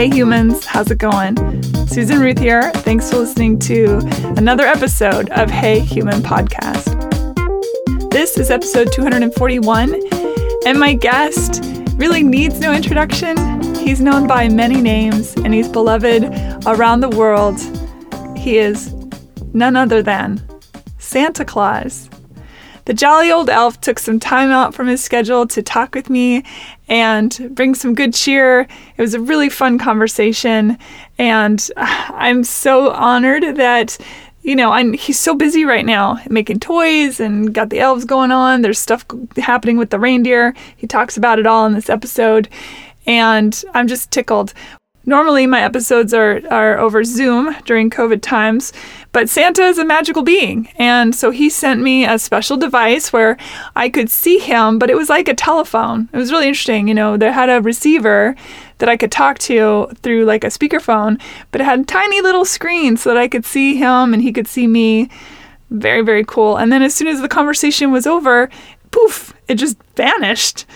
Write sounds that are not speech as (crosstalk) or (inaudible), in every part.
Hey humans, how's it going? Susan Ruth here. Thanks for listening to another episode of Hey Human Podcast. This is episode 241, and my guest really needs no introduction. He's known by many names and he's beloved around the world. He is none other than Santa Claus. The jolly old elf took some time out from his schedule to talk with me and bring some good cheer. It was a really fun conversation, and (sighs) I'm so honored that you know, I'm, he's so busy right now making toys and got the elves going on. There's stuff happening with the reindeer. He talks about it all in this episode. And I'm just tickled. Normally, my episodes are, are over Zoom during COVID times, but Santa is a magical being. And so he sent me a special device where I could see him, but it was like a telephone. It was really interesting. You know, they had a receiver that I could talk to through like a speakerphone, but it had a tiny little screen so that I could see him and he could see me. Very, very cool. And then as soon as the conversation was over, poof, it just vanished.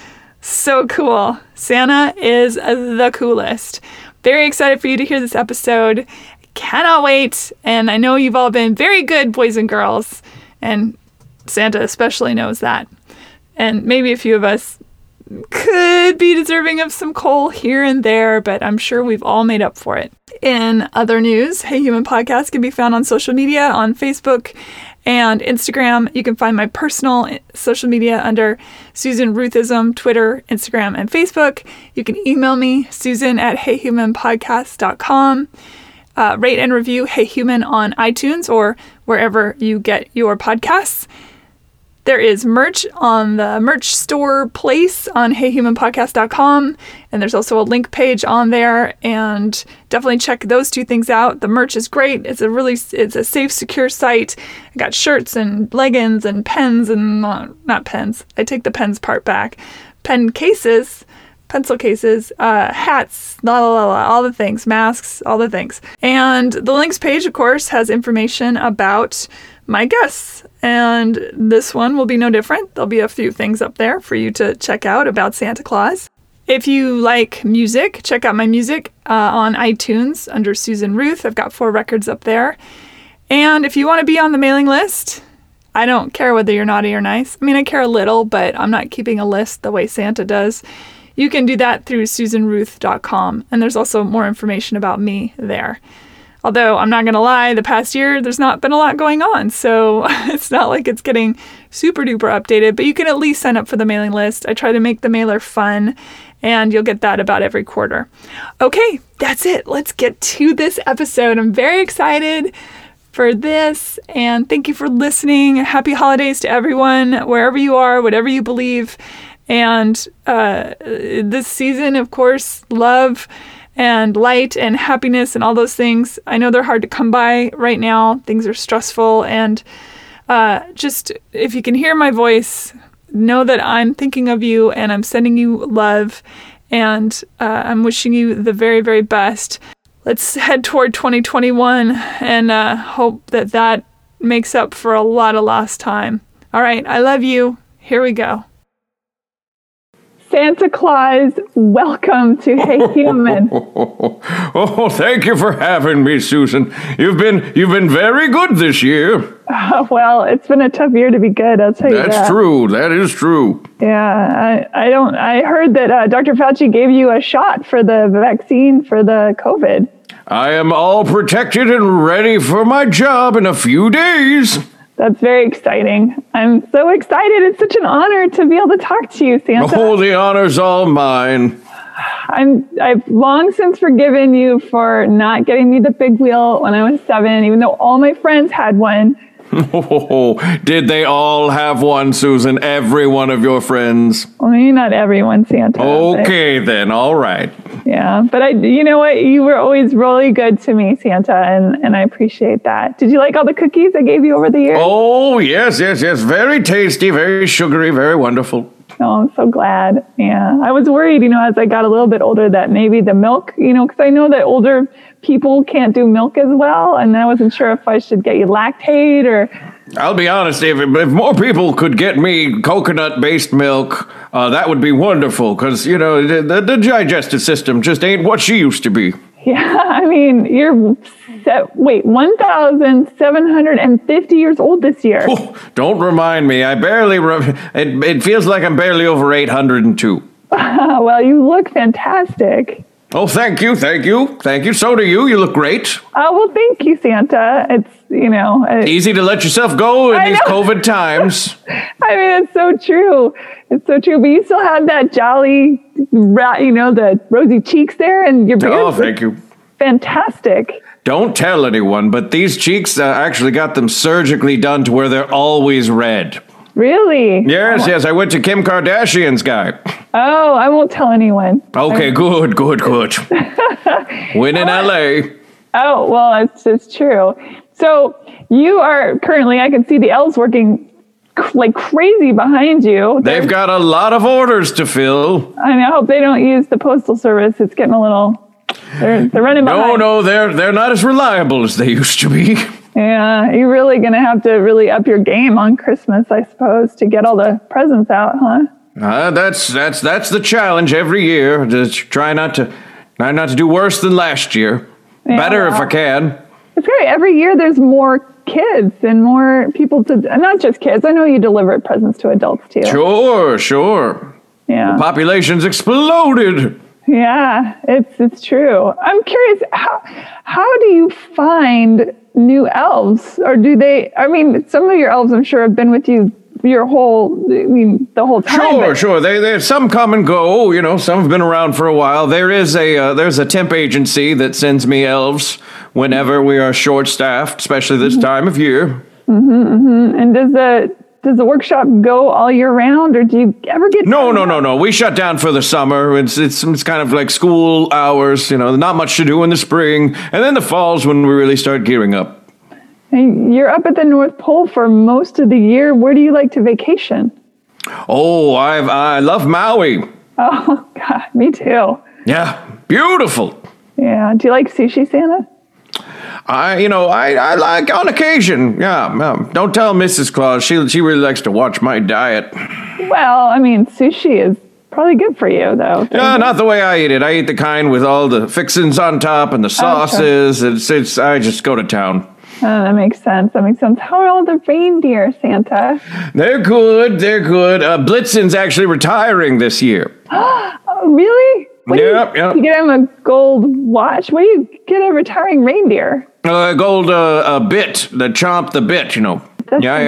So cool. Santa is the coolest. Very excited for you to hear this episode. Cannot wait. And I know you've all been very good, boys and girls. And Santa especially knows that. And maybe a few of us could be deserving of some coal here and there, but I'm sure we've all made up for it. In other news, Hey Human Podcast can be found on social media on Facebook and Instagram. You can find my personal social media under Susan Ruthism, Twitter, Instagram, and Facebook. You can email me, susan at heyhumanpodcast.com. Uh, rate and review Hey Human on iTunes or wherever you get your podcasts. There is merch on the merch store place on heyhumanpodcast.com. And there's also a link page on there. And definitely check those two things out. The merch is great. It's a really, it's a safe, secure site. I got shirts and leggings and pens and uh, not pens. I take the pens part back. Pen cases pencil cases, uh, hats, la la la la, all the things, masks, all the things. And the links page, of course, has information about my guests. And this one will be no different. There'll be a few things up there for you to check out about Santa Claus. If you like music, check out my music uh, on iTunes under Susan Ruth. I've got four records up there. And if you want to be on the mailing list, I don't care whether you're naughty or nice. I mean, I care a little, but I'm not keeping a list the way Santa does. You can do that through susanruth.com, and there's also more information about me there. Although I'm not going to lie, the past year there's not been a lot going on, so (laughs) it's not like it's getting super duper updated, but you can at least sign up for the mailing list. I try to make the mailer fun, and you'll get that about every quarter. Okay, that's it. Let's get to this episode. I'm very excited for this, and thank you for listening. Happy holidays to everyone, wherever you are, whatever you believe. And uh, this season, of course, love and light and happiness and all those things. I know they're hard to come by right now. Things are stressful. And uh, just if you can hear my voice, know that I'm thinking of you and I'm sending you love and uh, I'm wishing you the very, very best. Let's head toward 2021 and uh, hope that that makes up for a lot of lost time. All right, I love you. Here we go. Santa Claus, welcome to Hey (laughs) Human. oh, thank you for having me, Susan. You've been you've been very good this year. Uh, well, it's been a tough year to be good. I'll tell you That's that. true. That is true. Yeah, I, I don't. I heard that uh, Dr. Fauci gave you a shot for the vaccine for the COVID. I am all protected and ready for my job in a few days. That's very exciting. I'm so excited. It's such an honor to be able to talk to you, Santa. Oh, the honor's all mine. I'm I've long since forgiven you for not getting me the big wheel when I was seven, even though all my friends had one. Oh, (laughs) did they all have one, Susan? Every one of your friends? Well, maybe not everyone, Santa. Okay, then. All right. Yeah, but I, you know what? You were always really good to me, Santa, and and I appreciate that. Did you like all the cookies I gave you over the years? Oh yes, yes, yes. Very tasty, very sugary, very wonderful. Oh, I'm so glad. Yeah. I was worried, you know, as I got a little bit older that maybe the milk, you know, because I know that older people can't do milk as well. And I wasn't sure if I should get you Lactaid or. I'll be honest, if, if more people could get me coconut based milk, uh, that would be wonderful because, you know, the, the digestive system just ain't what she used to be. (laughs) Yeah. I mean, you're. Set, wait, 1,750 years old this year. Oh, don't remind me. I barely. Re- it, it feels like I'm barely over 802. (laughs) well, you look fantastic. Oh, thank you, thank you, thank you. So do you. You look great. Oh, well, thank you, Santa. It's, you know, it, Easy to let yourself go in I these know. COVID (laughs) times. I mean, it's so true. It's so true. But you still have that jolly, you know, the rosy cheeks there, and your oh, beard Oh, thank you. fantastic. Don't tell anyone, but these cheeks uh, actually got them surgically done to where they're always red. Really? Yes, yes, I went to Kim Kardashian's guy. Oh, I won't tell anyone. Okay, good, good, good. (laughs) Win in LA. Oh, well, it's, it's true. So you are currently, I can see the elves working like crazy behind you. They've got a lot of orders to fill. I, mean, I hope they don't use the postal service. It's getting a little, they're, they're running No, behind. no, they're they're not as reliable as they used to be. (laughs) Yeah, you're really going to have to really up your game on Christmas, I suppose, to get all the presents out, huh? Uh, that's that's that's the challenge every year. Just try not to try not to do worse than last year. Yeah, Better if. I can. It's great. Every year there's more kids and more people to, not just kids. I know you deliver presents to adults too. Sure, sure. Yeah. The Population's exploded. Yeah, it's it's true. I'm curious how how do you find new elves or do they I mean some of your elves I'm sure have been with you your whole I mean the whole time. Sure, but- sure. They, they some come and go. You know, some have been around for a while. There is a uh, there's a temp agency that sends me elves whenever we are short staffed, especially Mm-hmm. this time of year. Mm-hmm. And does the does the workshop go all year round or do you ever get No, no, no, no. We shut down for the summer. It's it's it's kind of like school hours. You know, not much to do in the spring, and then the fall's when we really start gearing up. And You're up at the North Pole for most of the year. Where do you like to vacation? Oh, I I love Maui. (laughs) Oh God, me too. Yeah, beautiful. Yeah. Do you like sushi, Santa? I, you know, I, I like on occasion. Yeah, don't tell Mrs. Claus. She, she really likes to watch my diet. Well, I mean, sushi is probably good for you, though. Yeah, not the way I eat it. I eat the kind with all the fixins on top and the sauces. It's, it's. I just go to town. Oh, that makes sense. That makes sense. How are all the reindeer, Santa? They're good. They're good. Uh, Blitzen's actually retiring this year. (gasps) Oh, really? What do Yep, you, yep. you get him a gold watch. What do you get a retiring reindeer? Uh, a gold uh, uh, bit, the chomp, the bit. You know. That's yeah,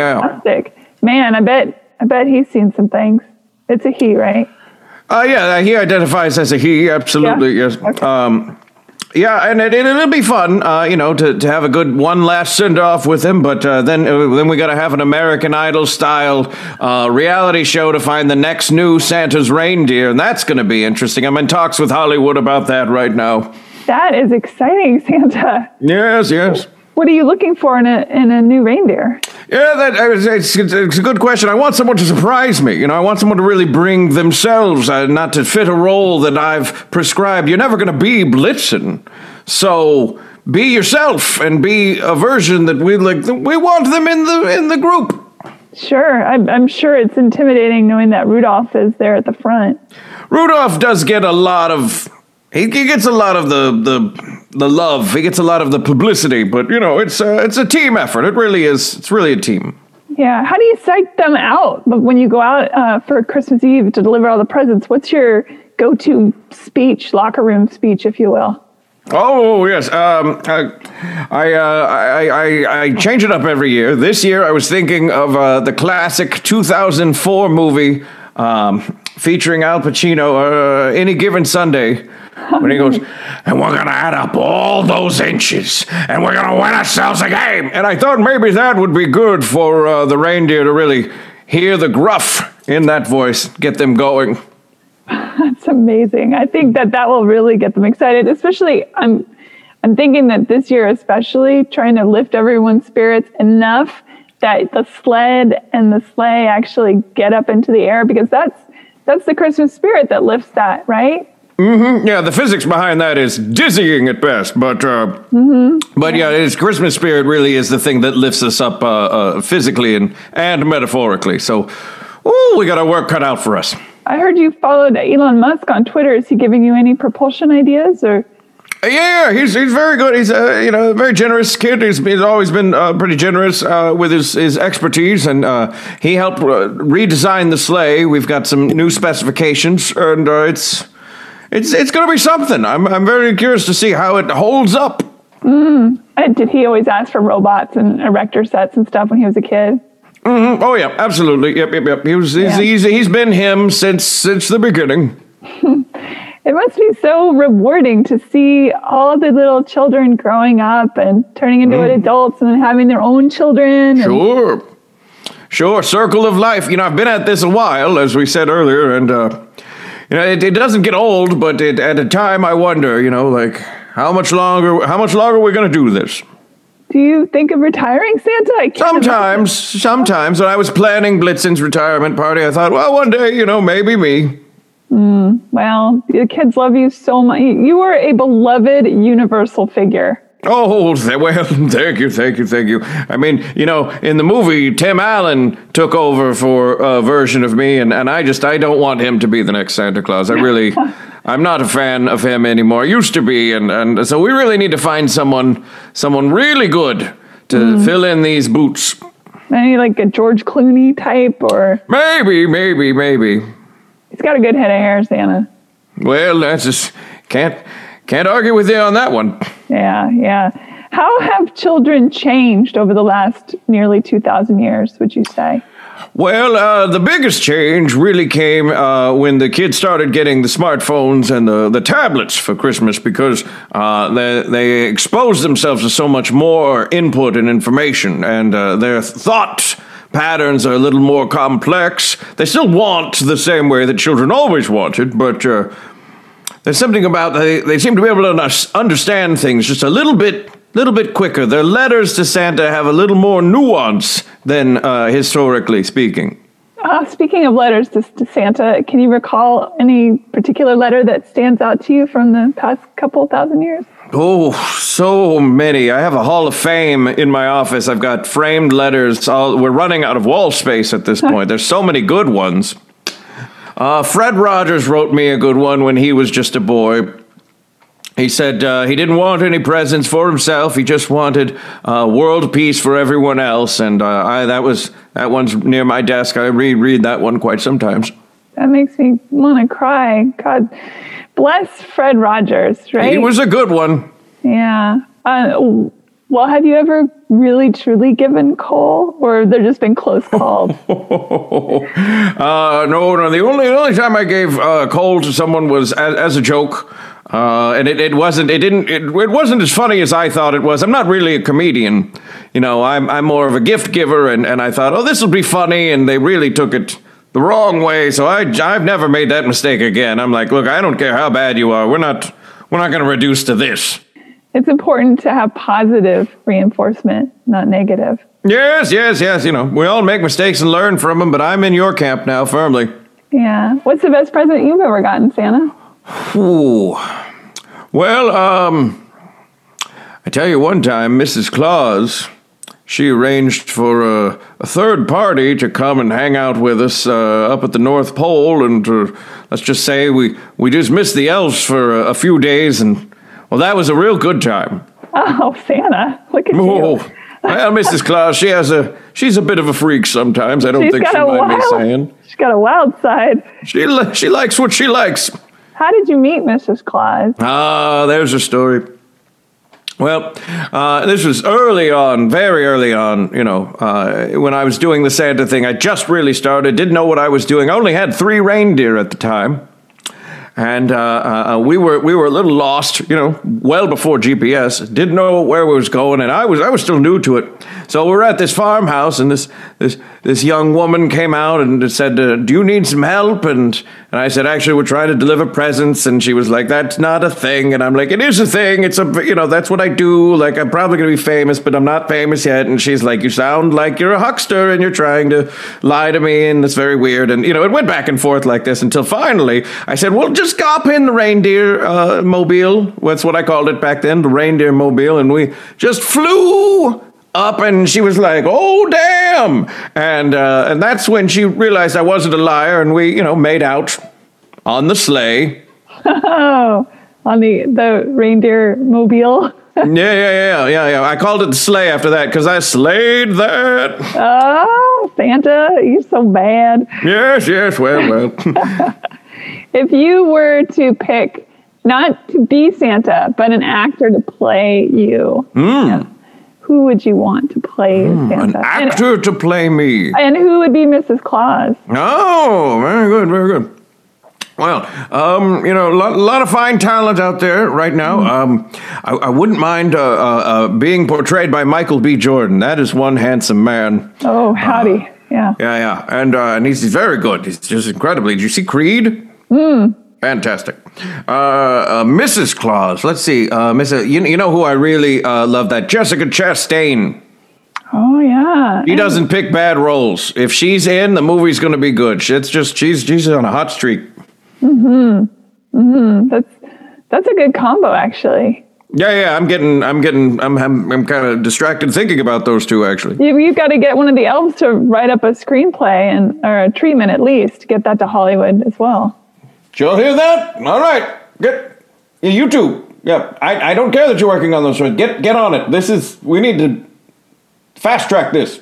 yeah. Man, I bet I bet he's seen some things. It's a he, right? Uh, yeah, he identifies as a he. Absolutely, Yeah? yes. Okay. Um, yeah, and it, it'll be fun, uh, you know, to, to have a good one last send off with him. But uh, then uh, then we got to have an American Idol style uh, reality show to find the next new Santa's reindeer, and that's going to be interesting. I'm in talks with Hollywood about that right now. That is exciting, Santa. Yes, yes. What are you looking for in a in a new reindeer? Yeah, that it's, it's, it's a good question. I want someone to surprise me. You know, I want someone to really bring themselves, uh, not to fit a role that I've prescribed. You're never going to be Blitzen, so be yourself and be a version that we like. We want them in the in the group. Sure, I'm, I'm sure it's intimidating knowing that Rudolph is there at the front. Rudolph does get a lot of. He, he gets a lot of the, the the love. He gets a lot of the publicity, but you know, it's a, it's a team effort. It really is. It's really a team. Yeah, how do you psych them out? But when you go out uh, for Christmas Eve to deliver all the presents, what's your go-to speech, locker room speech, if you will? Oh yes, um, I, I, uh, I, I, I change it up every year. This year, I was thinking of uh, the classic 2004 movie um, featuring Al Pacino, uh, "Any Given Sunday," (laughs) when he goes, "And we're gonna add up all those inches, and we're gonna win ourselves a game." And I thought maybe that would be good for uh, the reindeer to really hear the gruff in that voice, get them going. (laughs) That's amazing. I think that that will really get them excited. Especially, I'm, I'm thinking that this year, especially, trying to lift everyone's spirits enough that the sled and the sleigh actually get up into the air because that's that's the Christmas spirit that lifts that, right? Yeah, the physics behind that is dizzying at best, but uh, but yeah, it's Christmas spirit really is the thing that lifts us up uh, uh, physically and and metaphorically. So, ooh, we got our work cut out for us. I heard you followed Elon Musk on Twitter. Is he giving you any propulsion ideas or? Uh, Yeah, he's he's very good. He's a you know very generous kid. He's, he's always been uh, pretty generous uh, with his, his expertise, and uh, he helped uh, redesign the sleigh. We've got some new specifications, and uh, it's it's it's going to be something. I'm I'm very curious to see how it holds up. And did he always ask for robots and erector sets and stuff when he was a kid? Mhm. Oh yeah, absolutely. Yep, yep, yep. He was he's, Yeah. he's he's been him since since the beginning. (laughs) It must be so rewarding to see all the little children growing up and turning into adults and having their own children. and- Sure. Sure, circle of life. You know, I've been at this a while, as we said earlier, and, uh, you know, it, it doesn't get old, but it, at a time I wonder, you know, like, how much longer, how much longer are we going to do this? Do you think of retiring, Santa? I can't Sometimes, sometimes, when I was planning Blitzen's retirement party, I thought, well, one day, you know, maybe me. Hmm, well, the kids love you so much. You are a beloved universal figure. Oh, (laughs) well, thank you, thank you, thank you. I mean, you know, in the movie, Tim Allen took over for a version of me, and, and I just, I don't want him to be the next Santa Claus. I really, (laughs) I'm not a fan of him anymore. Used to be, and, and so we really need to find someone, someone really good to mm-hmm. fill in these boots. Maybe like a George Clooney type, or Maybe, maybe, maybe. he's got a good head of hair, Santa. Well, that's just, can't, can't argue with you on that one. Yeah, yeah. How have children changed over the last nearly 2,000 years, would you say? Well, uh, the biggest change really came uh, when the kids started getting the smartphones and the, the tablets for Christmas because uh, they, they exposed themselves to so much more input and information, and uh, their thought patterns are a little more complex. They still want the same way that children always wanted, but uh, there's something about they, they seem to be able to understand things just a little bit little bit quicker. Their letters to Santa have a little more nuance than uh, historically speaking. Uh, speaking of letters to, to Santa, can you recall any particular letter that stands out to you from the past couple thousand years? Oh, so many. I have a hall of fame in my office. I've got framed letters. All, we're running out of wall space at this (laughs) point. There's so many good ones. Uh, Fred Rogers wrote me a good one when he was just a boy. He said uh, he didn't want any presents for himself. He just wanted uh, world peace for everyone else, and uh, I, that was that one's near my desk. I read read that one quite sometimes. That makes me want to cry. God bless Fred Rogers, right? He was a good one. yeah. Uh, well, have you ever really truly given coal, or have there just been close calls? (laughs) Uh, no, no. The only the only time I gave uh, coal to someone was as, as a joke, uh, and it, it wasn't. It didn't. It, it wasn't as funny as I thought it was. I'm not really a comedian, you know. I'm I'm more of a gift giver, and, and I thought, oh, this will be funny, and they really took it the wrong way. So I I've never made that mistake again. I'm like, look, I don't care how bad you are. We're not we're not going to reduce to this. It's important to have positive reinforcement, not negative. Yes, yes, yes. You know, we all make mistakes and learn from them, but I'm in your camp now firmly. Yeah. What's the best present you've ever gotten, Santa? Ooh. Well, um, I tell you one time, Mrs. Claus, she arranged for a, a third party to come and hang out with us uh, up at the North Pole, and uh, let's just say we, we just missed the elves for a, a few days, and well, that was a real good time. Oh, Santa! Look at Oh, you. well, Mrs. Claus, she has a she's a bit of a freak sometimes. I don't She's think got she'll a mind me wild. saying. She's got a wild side. She li- she likes what she likes. How did you meet Mrs. Claus? Ah, there's a story. Well, uh, this was early on, very early on, you know, uh, when I was doing the Santa thing. I just really started, didn't know what I was doing. I only had three reindeer at the time. And uh, uh, we were we were a little lost, you know, well before GPS. Didn't know where we was going, and I was I was still new to it. so we're at this farmhouse, and this this this young woman came out and said, uh, "Do you need some help?" And and I said, "Actually, we're trying to deliver presents." And she was like, "That's not a thing." And I'm like, "It is a thing. It's a you know that's what I do. Like I'm probably gonna be famous, but I'm not famous yet." And she's like, "You sound like you're a huckster, and you're trying to lie to me, and it's very weird." And you know, it went back and forth like this until finally I said, "Well, just hop in the reindeer uh, mobile." That's what I called it back then, the reindeer mobile, and we just flew up and she was like, "Oh damn!" And uh, and that's when she realized I wasn't a liar, and we you know made out on the sleigh. Oh, (laughs) on the the reindeer mobile. (laughs) yeah, yeah, yeah, yeah, yeah. I called it the sleigh after that because I slayed that. Oh, Santa, you're so bad. Yes, yes. Well, well. (laughs) If you were to pick not to be Santa, but an actor to play you, who would you want to play An Santa? And- actor to play me. And, who would be Mrs. Claus? Oh, very good, very good. Well, um, you know, a lot, lot of fine talent out there right now. Um, I, I wouldn't mind uh, uh, uh, being portrayed by Michael B. Jordan. That is one handsome man. Oh, howdy. yeah. Yeah, yeah, and uh, and he's, he's very good. He's just incredibly. Did you see Creed? Fantastic. Uh, uh, Mrs. Claus. Let's see. Uh, Mrs. You, you know who I really uh, love? That Jessica Chastain. Oh, yeah. She doesn't pick bad roles. If she's in, the movie's going to be good. It's just she's she's on a hot streak. Mhm. Mhm. That's that's a good combo, actually. Yeah, yeah. I'm getting, I'm getting, I'm, I'm, I'm kind of distracted thinking about those two actually. You, you've got to get one of the elves to write up a screenplay and or a treatment at least to get that to Hollywood as well. Did you all hear that? All right, get yeah, you two. Yeah, I, I don't care that you're working on those. shows. Get, get on it. This is we need to fast track this.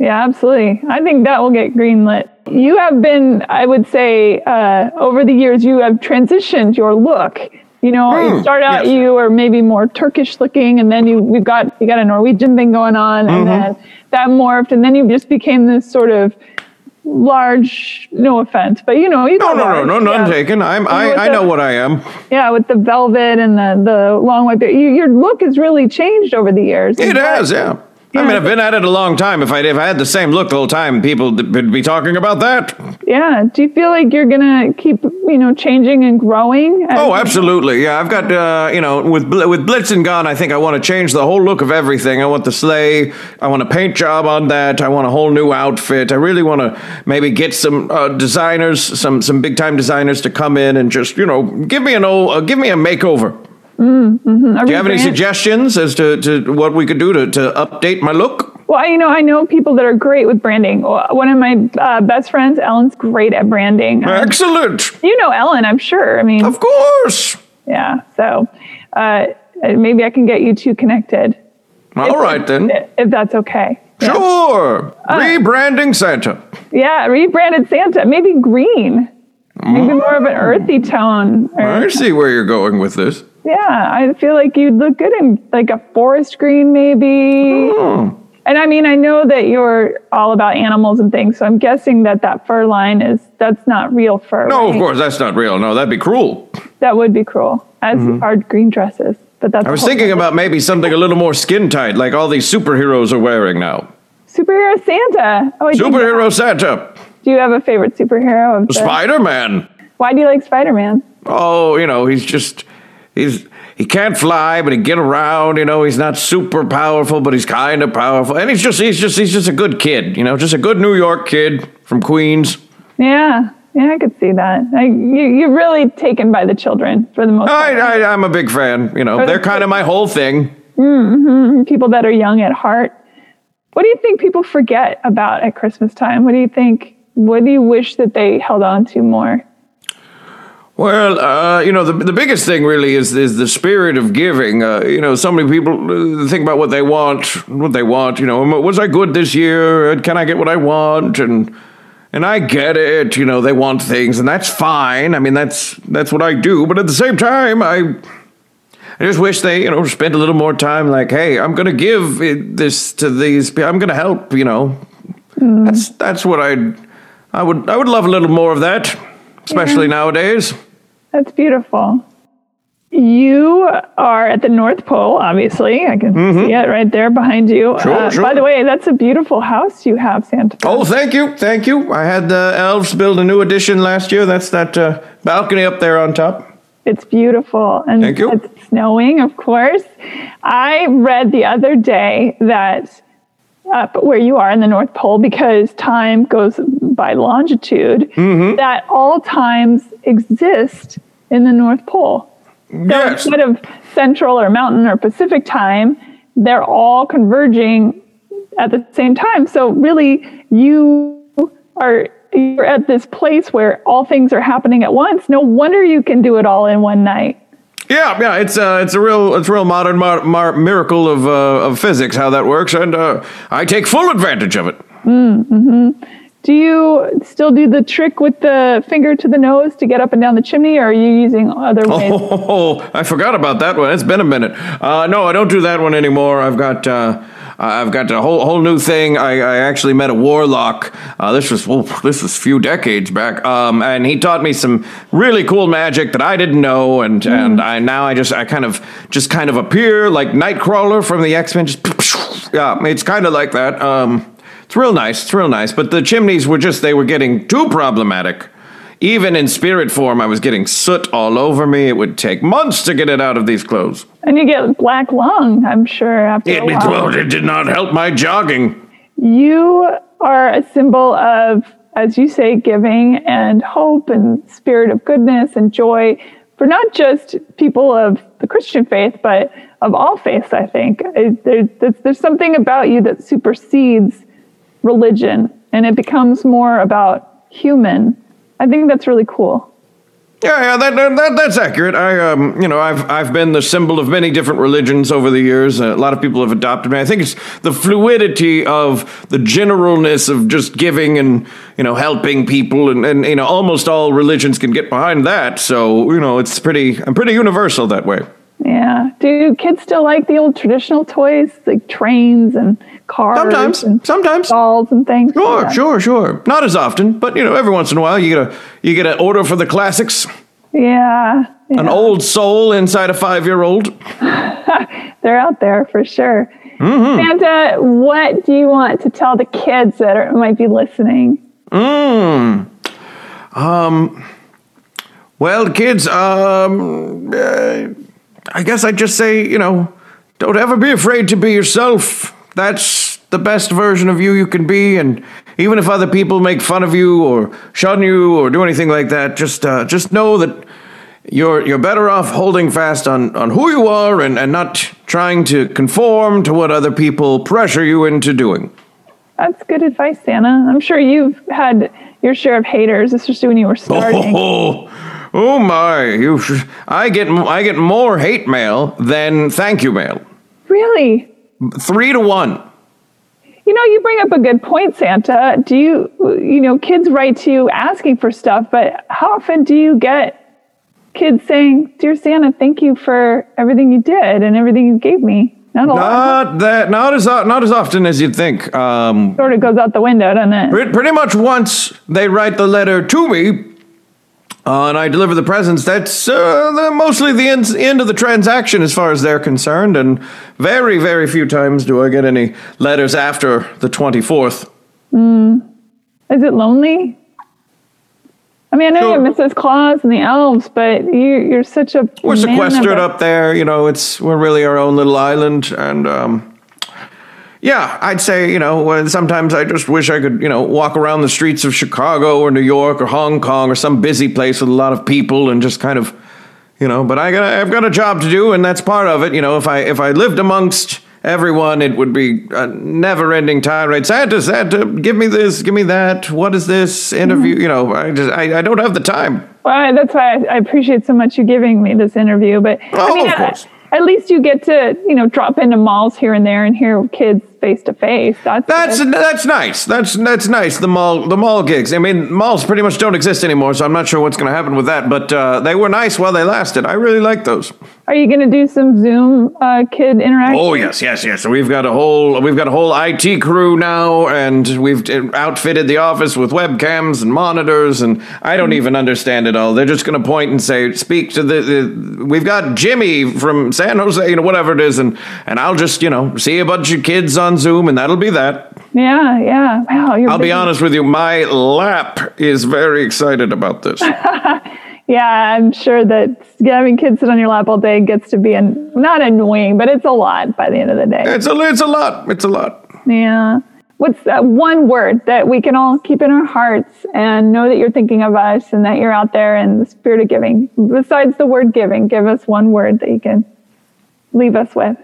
Yeah, absolutely. I think that will get greenlit. You have been, I would say, uh, over the years, you have transitioned your look. You know, Hmm, you start out yes. you were maybe more Turkish looking, and then you we've got you got a Norwegian thing going on, and Mm-hmm. then that morphed, and then you just became this sort of large. No offense, but you know, you No, know, no, no, no, none yeah. taken. I'm, I, I the- know what I am. Yeah, with the velvet and the the long white beard, you, your look has really changed over the years. It has, yeah. I mean, I've been at it a long time. If I if I had the same look the whole time, people would be talking about that. Yeah. Do you feel like you're gonna keep, you know, changing and growing? Oh, absolutely. Yeah, I've got uh, you know with with Blitzen gone, I think I want to change the whole look of everything. I want the sleigh. I want a paint job on that. I want a whole new outfit. I really want to maybe get some uh, designers, some some big time designers to come in and just you know give me an old uh, give me a makeover. A Do you have any rebrand? suggestions as to, to what we could do to, to update my look? Well, you know, I know people that are great with branding. One of my uh, best friends, Ellen's great at branding. Um, Excellent. you know Ellen, I'm sure. I mean, Of course. yeah. So uh, maybe I can get you two connected. All right then. if that's okay. Yeah. Sure. Rebranding Santa. Yeah, rebranded Santa. Maybe green. Maybe more of an earthy tone. or- I see where you're going with this. Yeah, I feel like you'd look good in like a forest green, maybe. Oh. And I mean, I know that you're all about animals and things, so I'm guessing that that fur line is that's not real fur. No, of course that's not real. No, that'd be cruel. That would be cruel, as are green dresses. But that's Mm-hmm. I was thinking about maybe something a little more skin tight, like all these superheroes are wearing now. superhero Santa. Oh, I Superhero. Santa. Do you have a favorite superhero? Of Spider Man. Why do you like Spider Man? Oh, you know, he's just he's he can't fly, but he get around. You know, he's not super powerful, but he's kind of powerful, and he's just he's just he's just a good kid. You know, just a good New York kid from Queens. Yeah, yeah, I could see that. I, you, you're really taken by the children for the most I, part. I I'm a big fan. You know, Are they're they- kind of my whole thing. Mm-hmm. people that are young at heart. What do you think people forget about at Christmas time? What do you think? What do you wish that they held on to more? Well, uh, you know, the, the biggest thing really is is the spirit of giving. Uh, you know, so many people uh, think about what they want, what they want. You know, was I good this year? Can I get what I want? And and I get it. You know, they want things, and that's fine. I mean, that's that's what I do. But at the same time, I I just wish they, you know, spent a little more time. Like, hey, I'm going to give this to these. I'm going to help. You know, that's that's what I I would I would love a little more of that, especially nowadays. That's beautiful. You are at the North Pole, obviously. I can see it right there behind you. Mm-hmm. Uh, Sure, By the way, that's a beautiful house you have, Santa. Oh, thank you, thank you. I had the elves build a new addition last year. That's that uh, balcony up there on top. It's beautiful. And Thank you. it's snowing, of course. I read the other day that up where you are in the North Pole, because time goes by longitude, Mm-hmm. that all times exist in the North Pole. So Yes. instead of Central or Mountain or Pacific time, they're all converging at the same time. So really, you are you're at this place where all things are happening at once. No wonder you can do it all in one night. Yeah, yeah, it's uh, it's a real it's a real modern mar- mar- miracle of uh, of physics how that works, and uh, I take full advantage of it. Do you still do the trick with the finger to the nose to get up and down the chimney, or are you using other ways? (laughs) Oh, I forgot about that one. It's been a minute. Uh, no, I don't do that one anymore. I've got uh, I've got a whole whole new thing. I, I actually met a warlock. Uh, this was oh, this was a few decades back, um, and he taught me some really cool magic that I didn't know, and and I now I just I kind of just kind of appear like Nightcrawler from the X Men. Just yeah, it's kind of like that. Um, it's real nice. It's real nice. But the chimneys were just they were getting too problematic. Even in spirit form, I was getting soot all over me. It would take months to get it out of these clothes. And you get black lung, I'm sure, after It, a while. well, it did not help my jogging. You are a symbol of, as you say, giving and hope and spirit of goodness and joy for not just people of the Christian faith, but of all faiths, I think. There's, there's something about you that supersedes religion and it becomes more about human. I think that's really cool. Yeah, yeah, that, that, that that's accurate. I, um, you know, I've I've been the symbol of many different religions over the years. A lot of people have adopted me. I think it's the fluidity of the generalness of just giving and you know helping people, and, and you know almost all religions can get behind that. So you know, it's pretty I'm pretty universal that way. Yeah. Do kids still like the old traditional toys like trains and cars Sometimes, and sometimes. dolls and things? Sure, Yeah. sure, sure. Not as often, but you know, every once in a while, you get a you get an order for the classics. Yeah. An old soul inside a five year old. (laughs) They're out there for sure. Mm-hmm. Santa, what do you want to tell the kids that are, might be listening? Mm. Um. Well, kids. Um. uh, I guess I'd just say, you know, don't ever be afraid to be yourself. That's the best version of you you can be, and even if other people make fun of you or shun you or do anything like that, just uh, just know that you're you're better off holding fast on, on who you are and, and not trying to conform to what other people pressure you into doing. That's good advice, Santa. I'm sure you've had your share of haters, especially when you were (laughs) starting. Oh, oh my! You, I get I get more hate mail than thank you mail. Really? Three to one. You know, you bring up a good point, Santa. Do you, you know, kids write to you asking for stuff, but how often do you get kids saying, Dear Santa, thank you for everything you did and everything you gave me? Not a lot. Not that not as not as often as you'd think. Um, Sort of goes out the window, doesn't it? pretty much once they write the letter to me. Uh, and I deliver the presents. That's uh, the, mostly the end, end of the transaction as far as they're concerned. And very, very few times do I get any letters after the 24th. Is it lonely? I mean, I know Sure. you have Mrs. Claus and the elves, but you, you're such a We're sequestered up there. You know, it's we're really our own little island, and um, yeah, I'd say you know uh, sometimes I just wish I could you know walk around the streets of Chicago or New York or Hong Kong or some busy place with a lot of people and just kind of you know. But I got I've got a job to do, and that's part of it. You know, if I if I lived amongst everyone, it would be a never-ending tirade. Santa, Santa, give me this, give me that. What is this interview? Mm-hmm. You know, I just I, I don't have the time. Well, that's why I, I appreciate so much you giving me this interview. But I Oh, mean, of course. At, least you get to, you know, drop into malls here and there and hear kids face to face. That's That's good. that's nice. That's that's nice. The mall the mall gigs. I mean, malls pretty much don't exist anymore, so I'm not sure what's going to happen with that. But uh, they were nice while they lasted. I really like those. Are you going to do some Zoom uh, kid interaction? Oh yes, yes, yes. So we've got a whole we've got a whole IT crew now, and we've uh, outfitted the office with webcams and monitors, and I don't even understand it all. They're just going to point and say, "Speak to the, the." We've got Jimmy from San Jose, you know, whatever it is, and and I'll just you know see a bunch of kids on Zoom, and that'll be that. Yeah, yeah. Wow, you're I'll be honest with you, my lap is very excited about this. (laughs) Yeah, I'm sure that having kids sit on your lap all day gets to be an, not annoying, but it's a lot by the end of the day. It's a it's a lot. It's a lot. Yeah. What's that one word that we can all keep in our hearts and know that you're thinking of us and that you're out there in the spirit of giving? Besides the word giving, give us one word that you can leave us with.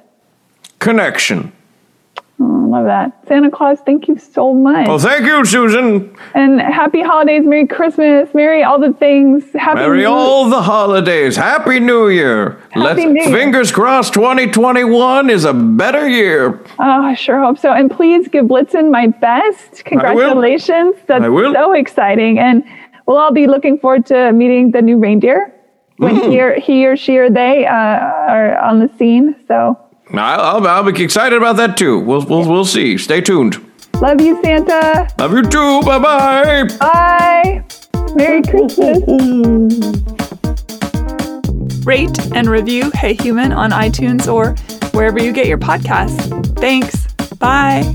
Connection. Oh, I love that. Santa Claus, thank you so much. Well, thank you, Susan. and happy holidays, Merry Christmas, Merry all the things. Happy Merry New- all the holidays. Happy New Year. Happy New Year. Fingers crossed 2021 is a better year. Oh, I sure hope so. And please give Blitzen my best. Congratulations. That's so exciting. And we'll all be looking forward to meeting the new reindeer when Mm. he, or, he or she or they uh, are on the scene. So I'll, I'll be excited about that too. We'll, we'll, we'll see. Stay tuned. love you, Santa. Love you too. Bye bye. Bye. Merry Christmas. Rate and review Hey Human on iTunes or wherever you get your podcasts. Thanks. Bye.